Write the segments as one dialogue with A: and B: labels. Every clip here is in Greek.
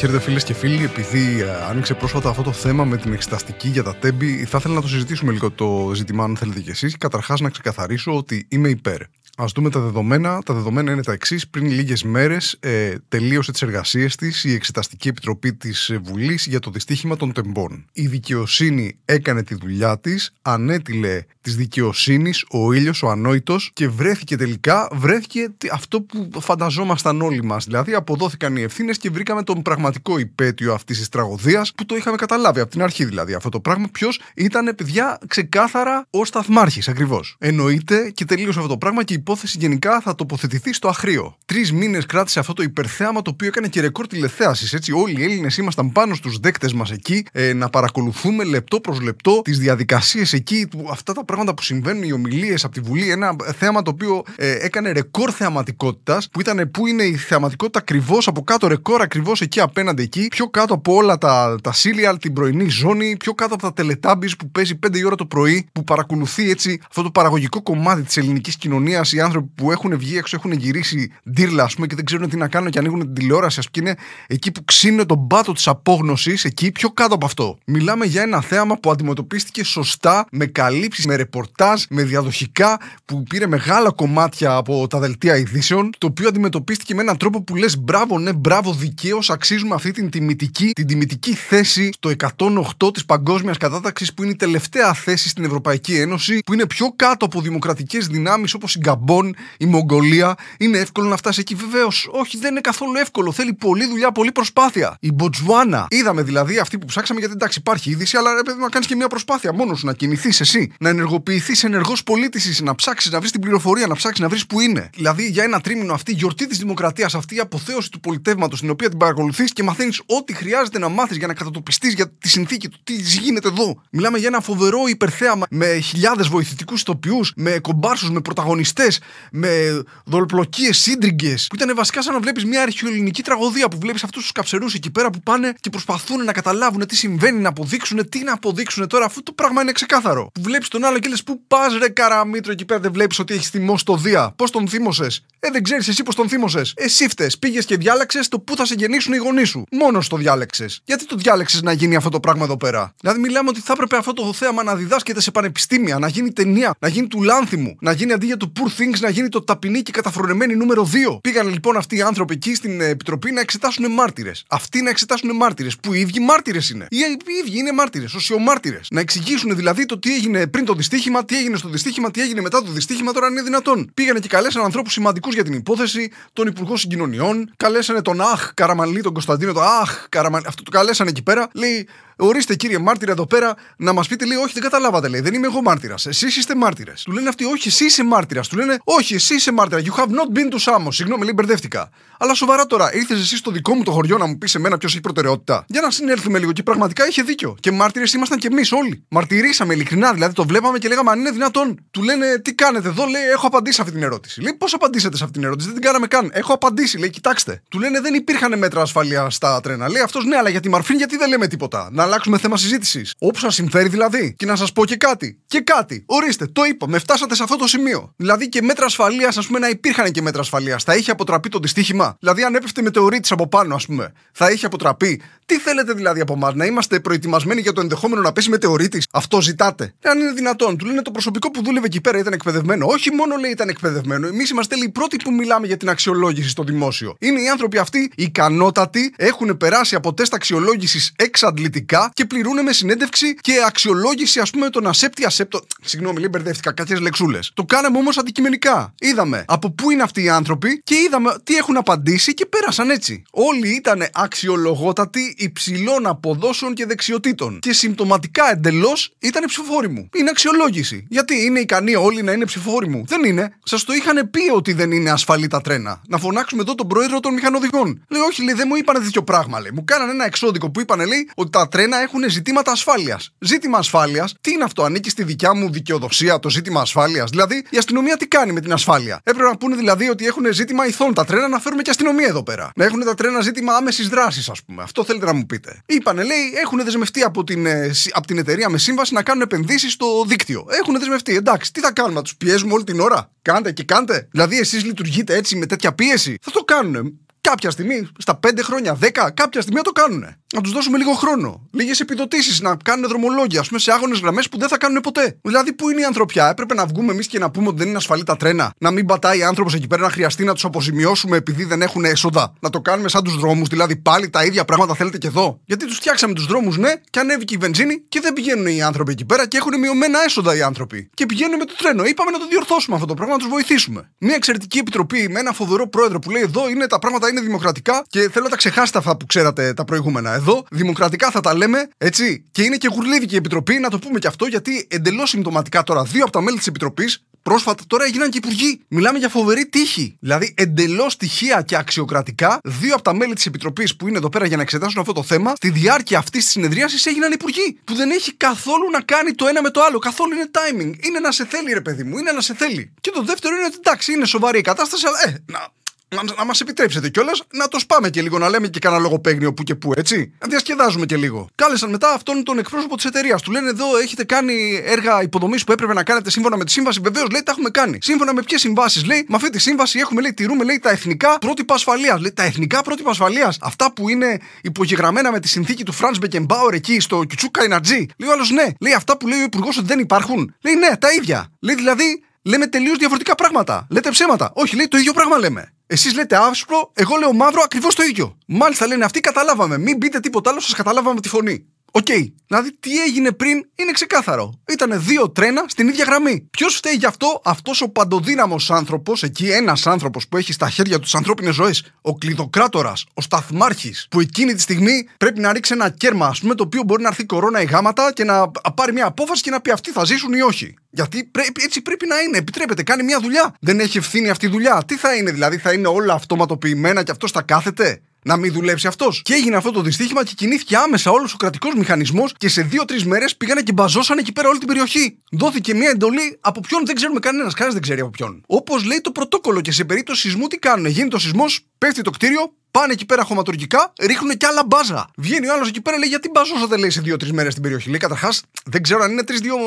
A: Χαίρετε φίλες και φίλοι, επειδή ε, άνοιξε πρόσφατα αυτό το θέμα με την εξεταστική για τα τέμπη, θα ήθελα να το συζητήσουμε λίγο το ζήτημα, αν θέλετε κι εσείς. Καταρχάς, να ξεκαθαρίσω ότι είμαι υπέρ. Α δούμε τα δεδομένα. Τα δεδομένα είναι τα εξής. Πριν λίγες μέρες ε, τελείωσε τις εργασίες της η Εξεταστική Επιτροπή της Βουλής για το δυστύχημα των τεμπών. Η δικαιοσύνη έκανε τη δουλειά της, ανέτειλε της δικαιοσύνης ο ήλιος, ο ανόητος και βρέθηκε τελικά, βρέθηκε αυτό που φανταζόμασταν όλοι μας. Δηλαδή, αποδόθηκαν οι ευθύνες και βρήκαμε τον πραγματικό υπέτειο αυτής της τραγωδίας που το είχαμε καταλάβει από την αρχή δηλαδή. Αυτό το πράγμα ποιος ήταν, παιδιά, ξεκάθαρα ο σταθμάρχης ακριβώς. Εννοείται και τελείωσε αυτό το πράγμα και η υπόθεση γενικά θα τοποθετηθεί στο αχρίο. Τρεις μήνες κράτησε αυτό το υπερθέαμα το οποίο έκανε και ρεκόρ τηλεθέασης. Έτσι, όλοι οι Έλληνες ήμασταν πάνω στους δέκτες μας εκεί ε, να παρακολουθούμε λεπτό προς λεπτό τις διαδικασίες εκεί, αυτά τα πράγματα που συμβαίνουν, οι ομιλίες από τη Βουλή. Ένα θέαμα το οποίο ε, έκανε ρεκόρ θεαματικότητας, που ήταν πού είναι η θεαματικότητα ακριβώς από κάτω, ρεκόρ ακριβώς εκεί απέναντι εκεί, πιο κάτω από όλα τα, τα σύριαλ, την πρωινή ζώνη, πιο κάτω από τα τελετάμπη που παίζει 5 η ώρα το πρωί, που παρακολουθεί έτσι αυτό το παραγωγικό κομμάτι της ελληνικής κοινωνίας, οι άνθρωποι που έχουν βγει έξω, έχουν γυρίσει ντύρλα, ας πούμε, και δεν ξέρουν τι να κάνουν και ανοίγουν την τηλεόραση, ας πούμε, είναι εκεί που ξύνουν τον πάτο της απόγνωσης, εκεί πιο κάτω από αυτό. Μιλάμε για ένα θέαμα που αντιμετωπίστηκε σωστά, με καλύψεις, με ρεπορτάζ, με διαδοχικά, που πήρε μεγάλα κομμάτια από τα δελτία ειδήσεων, το οποίο αντιμετωπίστηκε με έναν τρόπο που λες μπράβο, ναι, μπράβο, δικαίως αξίζουμε αυτή την τιμητική, την τιμητική θέση στο 108 της παγκόσμιας κατάταξης, που είναι η τελευταία θέση στην Ευρωπαϊκή Ένωση, που είναι πιο κάτω από δημοκρατικές δυνάμεις όπως η Γκαμπόν, η Μογγολία. Είναι εύκολο να φτάσει εκεί, βεβαίως. Όχι, δεν είναι καθόλου εύκολο. Θέλει πολλή δουλειά, πολλή προσπάθεια. Η Μποτζουάνα. Είδαμε δηλαδή αυτή που ψάξαμε, γιατί εντάξει υπάρχει είδηση, αλλά ρε παιδί να κάνεις και μια προσπάθεια μόνος σου να κινηθείς εσύ, να ενεργοποιηθείς ενεργός πολίτη, να ψάξεις να βρεις την πληροφορία, να ψάξεις να βρεις που είναι. Δηλαδή για ένα τρίμηνο αυτή η γιορτή της δημοκρατίας, αυτή η αποθέωση του πολιτεύματος, την οποία την παρακολουθείς και μαθαίνεις ό,τι χρειάζεται να μάθεις για να κατατοπιστείς για τη συνθήκη του, τι γίνεται εδώ. Μιλάμε για ένα φοβερό υπερθέαμα με χιλιάδες βοηθητικούς ηθοποιού, με κομπάρσους, με πρωταγωνιστές, με δολοπλοκίε, σύντριγγε, που ήταν βασικά σαν να βλέπεις μια αρχαιοελληνική τραγωδία που βλέπεις αυτούς τους καψερούς εκεί πέρα που πάνε και προσπαθούν να καταλάβουν τι συμβαίνει, να αποδείξουν, τι να αποδείξουν τώρα. Αυτό το πράγμα είναι ξεκάθαρο. Που βλέπεις τον άλλο και λες πού πας ρε καραμίτρο εκεί πέρα δεν βλέπεις ότι έχεις θυμώσει το Δία. Πώς τον θύμωσες; Ε, δεν ξέρεις εσύ πώς τον θύμωσες; Εσύ φτε, πήγες και διάλεξε το πού θα σε γεννήσουν οι γονείς σου. Μόνος το διάλεξες. Γιατί το διάλεξες να γίνει αυτό το πράγμα εδώ πέρα; Δηλαδή, μιλάμε ότι θα έπρεπε αυτό το θέαμα να διδάσκεται σε πανεπιστήμια, να γίνει ταινία, να γίνει του λάνθιμου, να γίνει αντί για το Poor Things, να γίνει το ταπεινή και καταφρονεμένη νούμερο 2. Πήγαν λοιπόν αυτοί οι άνθρωποι εκεί στην επιτροπή να εξετάσουν μάρτυρες. Αυτοί να εξετάσουν μάρτυρες, που οι ίδιοι μάρτυρες είναι. Οι ίδιοι είναι μάρτυρες, οσιομάρτυρες. Να εξηγήσουν δηλαδή το τι έγινε πριν το δυστύχημα, τι έγινε στο δυστύχημα, τι έγινε μετά το δυστύχημα, τώρα είναι δυνατόν. Πήγανε και καλέσαν ανθρώπους σημαντικούς για την υπόθεση, τον Υπουργό Συγκοινωνιών, καλέσανε τον Αχ Καραμαλή, τον Κωνσταντίνο, το Αχ Καραμαλή, αυτό το καλέσανε εκεί πέρα, λέει Ορίστε κύριε μάρτυρα εδώ πέρα να μας πείτε, λέει, Όχι, δεν καταλάβατε, λέει. Δεν είμαι εγώ μάρτυρας. Εσείς είστε μάρτυρες. Του λένε αυτοί, Όχι, εσύ είσαι μάρτυρας. Του λένε, Όχι, εσύ είσαι μάρτυρα. You have not been to Samos. Συγγνώμη, λέει, μπερδεύτηκα. Αλλά σοβαρά τώρα, ήρθες εσύ στο δικό μου το χωριό να μου πεις σε μένα ποιος έχει προτεραιότητα. Για να συνέλθουμε λίγο και πραγματικά είχε δίκιο. Και μάρτυρες ήμασταν κι εμείς όλοι. Μαρτυρήσαμε ειλικρινά, δηλαδή το βλέπαμε και λέγαμε αν είναι δυνατόν. Του λένε τι κάνετε εδώ, λέει έχω απαντήσει αυτή την ερώτηση. Λέει πώς απαντήσετε σε αυτή την ερώτηση, δεν την κάναμε καν. Έχω απαντήσει, λέει κοιτάξτε. Του λένε δεν υπήρχαν μέτρα ασφαλείας στα τρένα. Λέει αυτός ναι, αλλά για τη μαρφή γιατί δεν λέμε τίποτα. Να αλλάξουμε θέμα συζήτησης. Όπου σας συμφέρει δηλαδή. Και να σας πω και κάτι. Και κάτι. Ορίστε, το είπα, με φτάσατε σε αυτό το σημείο. Δηλαδή και μέτρα ασφαλείας, ας πούμε, να υπήρχαν και μέτρα ασφαλείας. Θα είχε αποτραπεί το δυστύχημα. Δηλαδή αν έπεφτε μετεωρίτη από πάνω, ας πούμε, θα είχε αποτραπεί. Τι θέλετε δηλαδή από εμάς, να είμαστε προετοιμασμένοι για το ενδεχόμενο να πέσει μετεωρίτης; Αυτό ζητάτε. Αν είναι δυνατόν, του λένε το προσωπικό που δούλευε εκεί πέρα ήταν εκπαιδευμένο. Όχι μόνο λέει ήταν εκπαιδευμένο. Εμείς είμαστε οι πρώτοι που μιλάμε για την αξιολόγηση στο δημόσιο. Είναι οι άνθρωποι αυτοί ικανότατοι, έχουν περάσει από τεστ αξιολόγησης εξαντλητικά και πληρούν με συνέντευξη και αξιολόγηση, ας πούμε, τον ασέπτη ασέπτο. Συγγνώμη, λέει μπερδεύτηκα, κάποιες λεξούλες. Το κάναμε όμως αντικειμενικά. Είδαμε από πού είναι αυτοί οι άνθρωποι και είδαμε τι έχουν απαντήσει και πέρασαν έτσι. Όλοι ήταν αξιολογότατοι υψηλών αποδόσεων και δεξιοτήτων. Και συμπτωματικά εντελώς ήταν ψηφοφόροι μου. Είναι αξιολόγηση. Γιατί είναι ικανοί όλοι να είναι ψηφοφόροι μου. Δεν είναι. Σας το είχαν πει ότι δεν είναι ασφαλή τα τρένα. Να φωνάξουμε εδώ τον πρόεδρο των μηχανοδηγών. Λέει, Όχι, λέει, δεν μου είπανε τέτοιο πράγμα. Λέει. Μου κάνανε ένα εξώδικο που είπανε, λέει, ότι τα τρένα τρένα έχουν ζητήματα ασφάλειας. Ζήτημα ασφάλειας, τι είναι αυτό, ανήκει στη δικιά μου δικαιοδοσία το ζήτημα ασφάλειας; Δηλαδή, η αστυνομία τι κάνει με την ασφάλεια; Έπρεπε να πούνε δηλαδή ότι έχουν ζήτημα ηθών τα τρένα, να φέρουμε και αστυνομία εδώ πέρα. Να έχουν τα τρένα ζήτημα άμεσης δράσης, ας πούμε. Αυτό θέλετε να μου πείτε. Είπανε, λέει, έχουν δεσμευτεί από την, ε, από την εταιρεία με σύμβαση να κάνουν επενδύσεις στο δίκτυο. Έχουν δεσμευτεί. Εντάξει, τι θα κάνουμε, τους πιέζουμε όλη την ώρα; Κάντε και κάντε. Δηλαδή, εσείς λειτουργείτε έτσι με τέτοια πίεση; Θα το κάνουν. Κάποια στιγμή, στα 5 χρόνια, 10, κάποια στιγμή θα το κάνουν. Να τους δώσουμε λίγο χρόνο. Λίγες επιδοτήσεις να κάνουν δρομολόγια, ας πούμε, σε άγονε γραμμές που δεν θα κάνουν ποτέ. Δηλαδή, πού είναι η ανθρωπιά; Έπρεπε να βγούμε εμείς και να πούμε ότι δεν είναι ασφαλή τα τρένα. Να μην πατάει άνθρωπος εκεί πέρα να χρειαστεί να τους αποζημιώσουμε επειδή δεν έχουν έσοδα. Να το κάνουμε σαν τους δρόμους. Δηλαδή, πάλι τα ίδια πράγματα θέλετε και εδώ. Γιατί τους φτιάξαμε τους δρόμους, ναι, και ανέβηκε η βενζίνη και δεν πηγαίνουν οι άνθρωποι εκεί πέρα και έχουν μειωμένα έσοδα οι άνθρωποι. Και πηγαίνουν με το τρένο. Είπαμε να το διορθώσουμε αυτό το πράγμα, να τους βοηθήσουμε. Μια εξαιρετική επιτροπή με ένα φοβερό πρόεδρο που λέει εδώ είναι τα πράγματα είναι δημοκρατικά και θέλω να τα ξεχάσετε αυτά που ξέρατε τα προηγούμενα. Εδώ δημοκρατικά θα τα λέμε, έτσι. Και είναι και γουρλίδικη η επιτροπή, να το πούμε και αυτό, γιατί εντελώς συμπτωματικά τώρα δύο από τα μέλη της επιτροπής πρόσφατα τώρα έγιναν και υπουργοί. Μιλάμε για φοβερή τύχη. Δηλαδή, εντελώς τυχαία και αξιοκρατικά, δύο από τα μέλη της Επιτροπής που είναι εδώ πέρα για να εξετάσουν αυτό το θέμα, στη διάρκεια αυτής της συνεδρίασης έγιναν υπουργοί. Που δεν έχει καθόλου να κάνει το ένα με το άλλο. Καθόλου είναι timing. Είναι να σε θέλει, ρε παιδί μου, είναι να σε θέλει. Και το δεύτερο είναι ότι εντάξει, είναι σοβαρή η κατάσταση, αλλά ε, να, να, να μας επιτρέψετε κιόλας να το σπάμε και λίγο, να λέμε και κανένα λογοπαίγνιο που και που, έτσι. Να διασκεδάζουμε και λίγο. Κάλεσαν μετά αυτόν τον εκπρόσωπο της εταιρείας. Του λένε εδώ έχετε κάνει έργα υποδομής που έπρεπε να κάνετε σύμφωνα με τη σύμβαση. Βεβαίως λέει τα έχουμε κάνει. Σύμφωνα με ποιες συμβάσεις λέει, με αυτή τη σύμβαση έχουμε λέει, τηρούμε λέει τα εθνικά πρότυπα ασφαλείας. Λέει τα εθνικά πρότυπα ασφαλείας. Αυτά που είναι υπογεγραμμένα με τη συνθήκη του Franz Beckenbauer εκεί στο Κιουτσούκα Ινατζή. Λέει ο άλλος ναι. Λέει αυτά που λέει ο υπουργός ότι δεν υπάρχουν. Λέει ναι, τα ίδια. Λέει δηλαδή λέμε τελείως διαφορετικά πράγματα. Λέτε ψέματα. Όχι, λέει το ίδιο πράγμα λέμε. Εσείς λέτε άσπρο, εγώ λέω μαύρο, ακριβώς το ίδιο. Μάλιστα λένε αυτοί καταλάβαμε. Μην πείτε τίποτα άλλο, σας καταλάβαμε τη φωνή. OK. Okay. Δηλαδή, τι έγινε πριν είναι ξεκάθαρο. Ήταν δύο τρένα στην ίδια γραμμή. Ποιος φταίει γι' αυτό, αυτός ο παντοδύναμος άνθρωπος, εκεί ένας άνθρωπος που έχει στα χέρια του τις ανθρώπινες ζωές, ο κλειδοκράτορας, ο σταθμάρχης, που εκείνη τη στιγμή πρέπει να ρίξει ένα κέρμα, ας πούμε, το οποίο μπορεί να έρθει κορώνα ή γράμματα και να πάρει μια απόφαση και να πει αυτοί θα ζήσουν ή όχι. Γιατί πρέπει, έτσι πρέπει να είναι. Επιτρέπεται, κάνει μια δουλειά. Δεν έχει ευθύνη αυτή η δουλειά. Τι θα είναι, δηλαδή, θα είναι όλα αυτοματοποιημένα και αυτός θα κάθεται; Να μην δουλέψει αυτός. Και έγινε αυτό το δυστύχημα και κινήθηκε άμεσα όλος ο κρατικός μηχανισμός και σε δύο-τρεις μέρες πήγανε και μπαζώσαν εκεί πέρα όλη την περιοχή. Δόθηκε μια εντολή από ποιον δεν ξέρουμε κανένας. Κανένας δεν ξέρει από ποιον. Όπως λέει το πρωτόκολλο και σε περίπτωση σεισμού τι κάνουν. Γίνει το σεισμός, πέφτει το κτίριο, Πάνε εκεί πέρα χωματουργικά, ρίχνουν και άλλα μπάζα. Βγαίνει ο άλλος εκεί πέρα, λέει: Γιατί μπαζώσατε, λέει, σε δύο-τρεις μέρες στην περιοχή; Λέει: Καταρχάς, δεν ξέρω αν είναι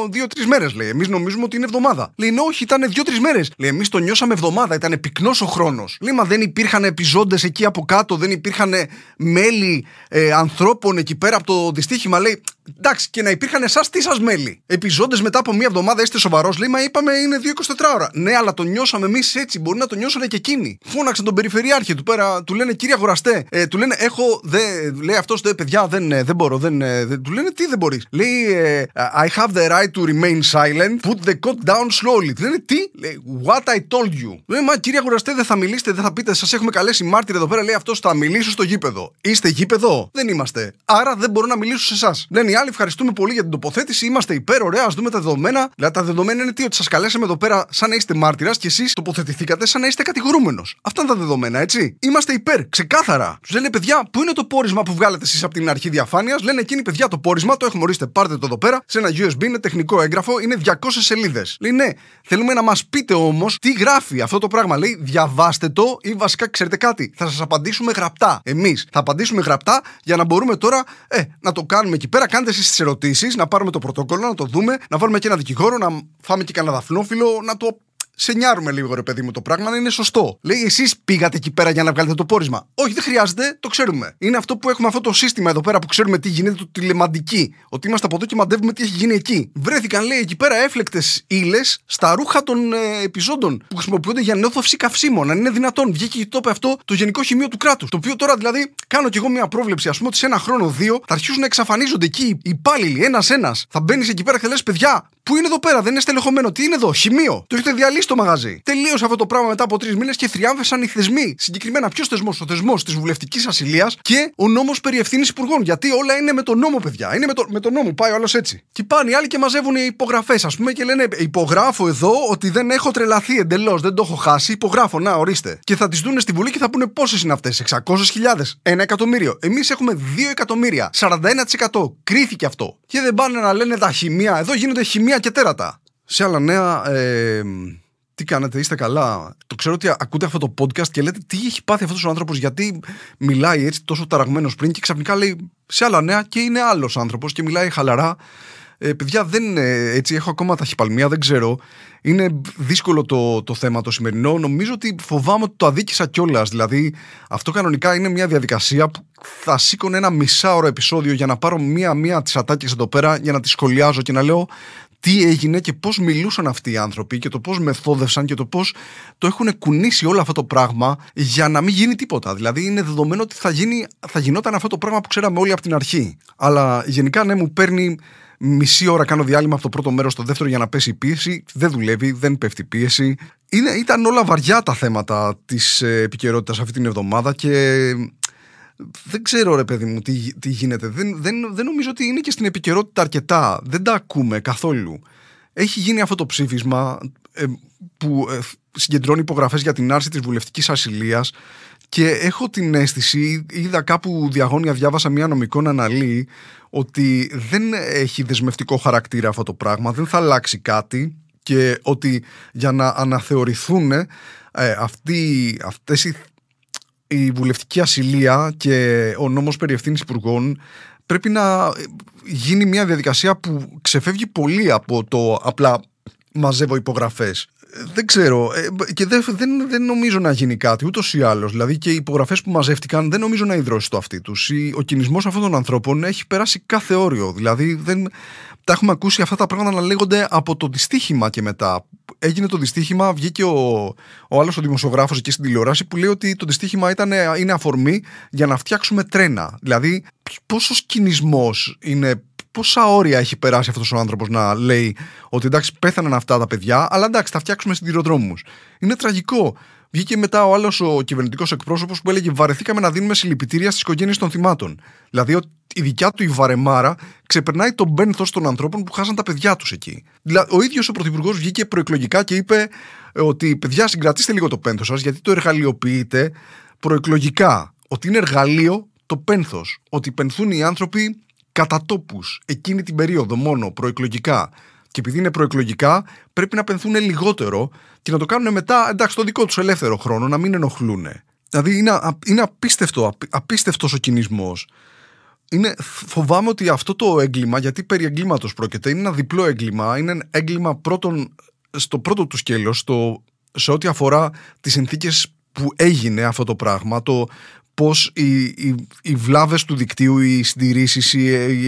A: δύο-τρεις μέρες, λέει. Εμείς νομίζουμε ότι είναι εβδομάδα. Λέει: Ναι, όχι, ήταν δύο-τρεις μέρες. Λέει: Εμείς το νιώσαμε εβδομάδα, ήταν πυκνός ο χρόνος. Λέει: Μα δεν υπήρχαν επιζώντες εκεί από κάτω, δεν υπήρχαν μέλη ε, ανθρώπων εκεί πέρα από το δυστύχημα. Λέει: Εντάξει, και να υπήρχαν εσάς τι σας μέλη; Επιζώντες μετά από μία εβδομάδα είστε σοβαρός, λέει, μα είπαμε είναι 2-24 ώρα. Ναι, αλλά το νιώσαμε εμείς έτσι. Μπορεί να το νιώσανε και εκείνοι. Φώναξαν τον περιφερειάρχη του πέρα, του λένε κύριε Αγοραστέ, ε, του λένε έχω, δε, λέει αυτός, δε παιδιά, δεν, ε, δεν μπορώ, δεν, ε, δεν, του λένε τι δεν μπορείς; Λέει ε, I have the right to remain silent, put the coat down slowly. Του λένε τι, λέει what I told you. Λέει μα κύριε Αγοραστέ, δεν θα μιλήσετε, δεν θα πείτε, σας έχουμε καλέσει μάρτυρ εδώ πέρα, λέει αυτός, θα μιλήσω στο γήπεδο. Είστε γήπεδο, δεν είμαστε. Άρα δεν μπορώ να μιλήσω σε εσάς. Λένε οι άλλοι ευχαριστούμε πολύ για την τοποθέτηση. Είμαστε υπέρ, ωραία, ας δούμε τα δεδομένα. Δηλαδή, τα δεδομένα είναι τι, ότι σας καλέσαμε εδώ πέρα σαν να είστε μάρτυρας και εσείς τοποθετηθήκατε σαν να είστε κατηγορούμενος. Αυτά είναι τα δεδομένα, έτσι. Είμαστε υπέρ, ξεκάθαρα. Τους λένε παιδιά, πού είναι το πόρισμα που βγάλετε εσείς από την αρχή διαφάνειας; Λένε εκείνοι παιδιά το πόρισμα, το έχουμε ορίστε, πάρτε το εδώ πέρα σε ένα USB, είναι τεχνικό έγγραφο, είναι 200 σελίδες. Λέει ναι, θέλουμε να μας πείτε όμως τι γράφει αυτό το πράγμα. Λέει διαβάστε το ή βασικά ξέρετε κάτι. Θα σας απαντήσουμε γραπτά. Εμείς θα απαντήσουμε γραπτά για να μπορούμε τώρα ε, να το κάνουμε εκεί πέρα. Κάντε εσείς τις ερωτήσεις, να πάρουμε το πρωτόκολλο, να το δούμε, να βάλουμε και ένα δικηγόρο, να φάμε και κανένα δαφνόφιλο, να το σενιάρουμε λίγο ρε παιδί μου το πράγμα να είναι σωστό. Λέει, εσείς πήγατε εκεί πέρα για να βγάλετε το πόρισμα. Όχι, δεν χρειάζεται, το ξέρουμε. Είναι αυτό που έχουμε αυτό το σύστημα εδώ πέρα που ξέρουμε τι γίνεται, το τηλεμαντική. Ότι είμαστε από εδώ και μαντεύουμε τι έχει γίνει εκεί. Βρέθηκαν, λέει, εκεί πέρα έφλεκτες ύλες στα ρούχα των ε, επιζώντων που χρησιμοποιούνται για νεόθαυση καυσίμων. Αν είναι δυνατόν, βγήκε και το είπε αυτό το Γενικό Χημείο του Κράτους. Το οποίο τώρα δηλαδή κάνω κι εγώ μια πρόβλεψη, ας πούμε, ότι σε ένα χρόνο δύο θα αρχίσουν να εξαφανίζονται εκεί οι υπάλληλοι ένα-ένα. Θα μπαίνεις εκεί πέρα και λες, παιδιά, Πού είναι εδώ πέρα, δεν είναι στελεχωμένο. Τι είναι εδώ, χημείο. Το έχετε διαλύσει το μαγαζί. Τελείωσε αυτό το πράγμα μετά από τρεις μήνες και θριάμβεσαν οι θεσμοί. Συγκεκριμένα, ποιος θεσμός, ο θεσμός της βουλευτικής ασυλίας και ο νόμος περί ευθύνης υπουργών. Γιατί όλα είναι με τον νόμο, παιδιά. Είναι με, το, με τον νόμο, πάει όλο έτσι. Και πάνε οι άλλοι και μαζεύουν οι υπογραφές, ας πούμε, και λένε Υπογράφω εδώ ότι δεν έχω τρελαθεί εντελώς, δεν το έχω χάσει. Υπογράφω, να ορίστε. Και θα τις δούνε στη Βουλή και θα πούνε πόσες είναι αυτές, 600.000, 1 εκατομμύριο. Εμείς έχουμε 2 εκατομμύρια, 41%. Κρίθηκε αυτό. Και δεν πάνε να λένε τα χημεία. Εδώ γίνονται χημεία και τέρατα. Σε άλλα νέα, ε, τι κάνετε, είστε καλά; Το ξέρω ότι ακούτε αυτό το podcast και λέτε τι έχει πάθει αυτός ο άνθρωπος, γιατί μιλάει έτσι τόσο ταραγμένος πριν και ξαφνικά λέει σε άλλα νέα και είναι άλλος άνθρωπος και μιλάει χαλαρά. Ε, παιδιά, δεν είναι έτσι. Έχω ακόμα ταχυπαλμία, δεν ξέρω. Είναι δύσκολο το, το θέμα το σημερινό. Νομίζω ότι φοβάμαι ότι το αδίκησα κιόλας. Δηλαδή, αυτό κανονικά είναι μια διαδικασία που θα σήκωνε ένα μισάωρο επεισόδιο για να πάρω μία-μία τις ατάκες εδώ πέρα για να τις σχολιάζω και να λέω τι έγινε και πώς μιλούσαν αυτοί οι άνθρωποι και το πώς μεθόδευσαν και το πώς το έχουν κουνήσει όλο αυτό το πράγμα για να μην γίνει τίποτα. Δηλαδή είναι δεδομένο ότι θα, γίνει, θα γινόταν αυτό το πράγμα που ξέραμε όλοι από την αρχή. Αλλά γενικά ναι μου παίρνει μισή ώρα κάνω διάλειμμα από το πρώτο μέρος στο δεύτερο για να πέσει η πίεση. Δεν δουλεύει, δεν πέφτει η πίεση. Είναι, ήταν όλα βαριά τα θέματα της ε, επικαιρότητας αυτή την εβδομάδα και δεν ξέρω ρε παιδί μου τι, τι γίνεται. Δεν, δεν, δεν νομίζω ότι είναι και στην επικαιρότητα αρκετά. Δεν τα ακούμε καθόλου. Έχει γίνει αυτό το ψήφισμα ε, που ε, συγκεντρώνει υπογραφές για την άρση της βουλευτικής ασυλίας και έχω την αίσθηση, είδα κάπου διαγώνια διάβασα μια νομικό να αναλύει ότι δεν έχει δεσμευτικό χαρακτήρα αυτό το πράγμα, δεν θα αλλάξει κάτι και ότι για να αναθεωρηθούν ε, αυτοί, αυτές οι η βουλευτική ασυλία και ο νόμος περί ευθύνης υπουργών πρέπει να γίνει μια διαδικασία που ξεφεύγει πολύ από το απλά μαζεύω υπογραφές. Δεν ξέρω ε, και δεν, δεν, δεν νομίζω να γίνει κάτι ούτως ή άλλως. Δηλαδή και οι υπογραφές που μαζεύτηκαν δεν νομίζω να υδρώσει το αυτί τους. Ο κινησμός αυτών των ανθρώπων έχει περάσει κάθε όριο. Δηλαδή δεν, τα έχουμε ακούσει αυτά τα πράγματα να λέγονται από το δυστύχημα και μετά. Έγινε το δυστύχημα, βγήκε ο, ο άλλος ο δημοσιογράφος εκεί στην τηλεόραση που λέει ότι το δυστύχημα ήταν, είναι αφορμή για να φτιάξουμε τρένα. Δηλαδή, πόσος κινησμός είναι πόσα όρια έχει περάσει αυτός ο άνθρωπος να λέει ότι εντάξει, πέθαναν αυτά τα παιδιά, αλλά εντάξει, θα φτιάξουμε σιδηροδρόμους. Είναι τραγικό. Βγήκε μετά ο άλλος ο κυβερνητικός εκπρόσωπος που έλεγε Βαρεθήκαμε να δίνουμε συλληπιτήρια στις οικογένειες των θυμάτων. Δηλαδή, η δικιά του η βαρεμάρα ξεπερνάει τον πένθο των ανθρώπων που χάσαν τα παιδιά τους εκεί. Δηλαδή, ο ίδιος ο Πρωθυπουργός βγήκε προεκλογικά και είπε ε, ότι παιδιά, συγκρατήστε λίγο το πένθος σας, γιατί το εργαλειοποιείτε προεκλογικά. Ότι είναι εργαλείο το πένθος. Ότι πενθούν οι άνθρωποι κατά τόπους εκείνη την περίοδο μόνο προεκλογικά. Και επειδή είναι προεκλογικά, πρέπει να πενθούν λιγότερο και να το κάνουν μετά, εντάξει, το δικό τους ελεύθερο χρόνο, να μην ενοχλούν. Δηλαδή είναι, είναι απίστευτο, απίστευτος ο κινησμός. Είναι, φοβάμαι ότι αυτό το έγκλημα, γιατί περί εγκλήματος πρόκειται, είναι ένα διπλό έγκλημα. Είναι ένα έγκλημα πρώτον, στο πρώτο του σκέλος, σε ό,τι αφορά τις συνθήκες που έγινε αυτό το πράγμα, το πώς οι, οι, οι βλάβες του δικτύου, οι συντηρήσεις, οι, οι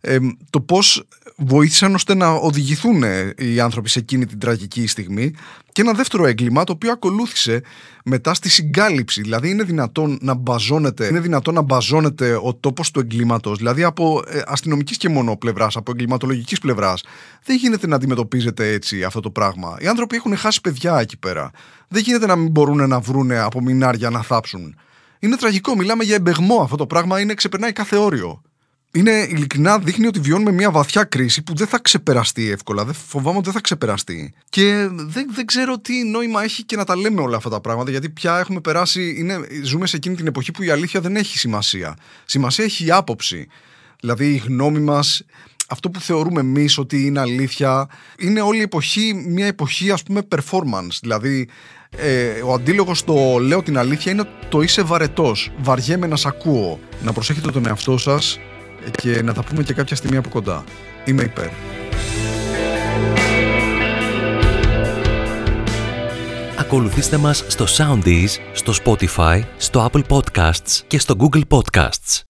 A: ελαττωματικές, το πώς βοήθησαν ώστε να οδηγηθούν οι άνθρωποι σε εκείνη την τραγική στιγμή και ένα δεύτερο έγκλημα το οποίο ακολούθησε μετά στη συγκάλυψη. Δηλαδή είναι δυνατόν να μπαζώνεται, είναι δυνατόν να μπαζώνεται ο τόπος του εγκλήματος. Δηλαδή από ε, αστυνομικής και μόνο πλευράς από εγκληματολογικής πλευράς δεν γίνεται να αντιμετωπίζεται έτσι αυτό το πράγμα. Οι άνθρωποι έχουν χάσει παιδιά εκεί πέρα. Δεν γίνεται να μην μπορούν να βρούνε από μινάρια να θάψουν. Είναι τραγικό, μιλάμε για εμπεγμό αυτό το πράγμα είναι, ξεπερνάει κάθε όριο είναι ειλικρινά δείχνει ότι βιώνουμε μια βαθιά κρίση που δεν θα ξεπεραστεί εύκολα. Δεν φοβάμαι ότι δεν θα ξεπεραστεί. Και δεν, δεν ξέρω τι νόημα έχει και να τα λέμε όλα αυτά τα πράγματα, γιατί πια έχουμε περάσει. Είναι, ζούμε σε εκείνη την εποχή που η αλήθεια δεν έχει σημασία. Σημασία έχει η άποψη. Δηλαδή η γνώμη μας, αυτό που θεωρούμε εμείς ότι είναι αλήθεια, είναι όλη η εποχή μια εποχή ας πούμε performance. Δηλαδή ε, ο αντίλογος στο λέω την αλήθεια είναι το είσαι βαρετός. Βαριέμαι να σ' ακούω. Να προσέχετε τον εαυτό σας και να τα πούμε και κάποια στιγμή από κοντά. Είμαι υπέρ.
B: Ακολουθήστε μας στο Soundees, στο Spotify, στο Apple Podcasts και στο Google Podcasts.